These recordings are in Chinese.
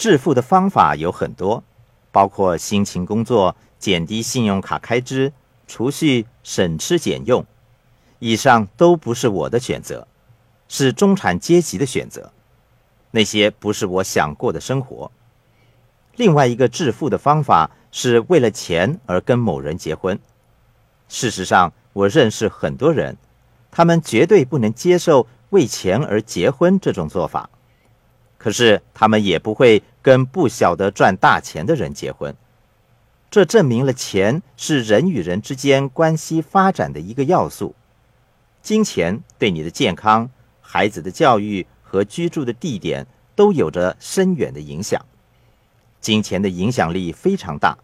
致富的方法有很多，包括辛勤工作、减低信用卡开支、储蓄、省吃俭用。以上都不是我的选择，是中产阶级的选择。那些不是我想过的生活。另外一个致富的方法是为了钱而跟某人结婚。事实上，我认识很多人，他们绝对不能接受为钱而结婚这种做法。可是，他们也不会跟不晓得赚大钱的人结婚。这证明了钱是人与人之间关系发展的一个要素。金钱对你的健康、孩子的教育和居住的地点都有着深远的影响。金钱的影响力非常大，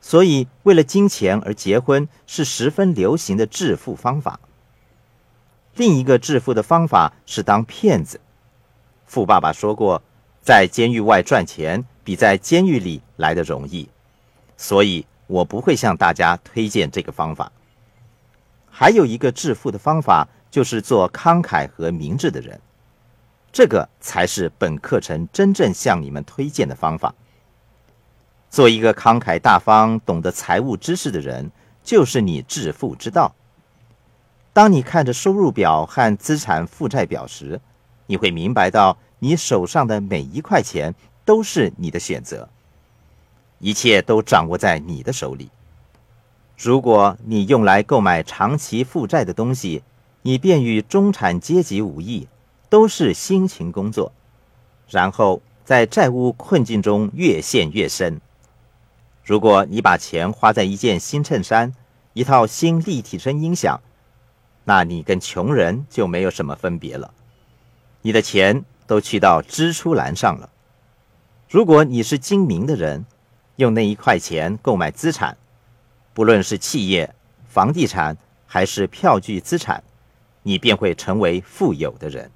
所以为了金钱而结婚是十分流行的致富方法。另一个致富的方法是当骗子。富爸爸说过，在监狱外赚钱比在监狱里来的容易，所以我不会向大家推荐这个方法。还有一个致富的方法，就是做慷慨和明智的人，这个才是本课程真正向你们推荐的方法。做一个慷慨大方、懂得财务知识的人，就是你致富之道。当你看着收入表和资产负债表时，你会明白到，你手上的每一块钱都是你的选择，一切都掌握在你的手里。如果你用来购买长期负债的东西，你便与中产阶级无异，都是辛勤工作，然后在债务困境中越陷越深。如果你把钱花在一件新衬衫、一套新立体声音响，那你跟穷人就没有什么分别了。你的钱都去到支出栏上了。如果你是精明的人，用那一块钱购买资产，不论是企业、房地产还是票据资产，你便会成为富有的人。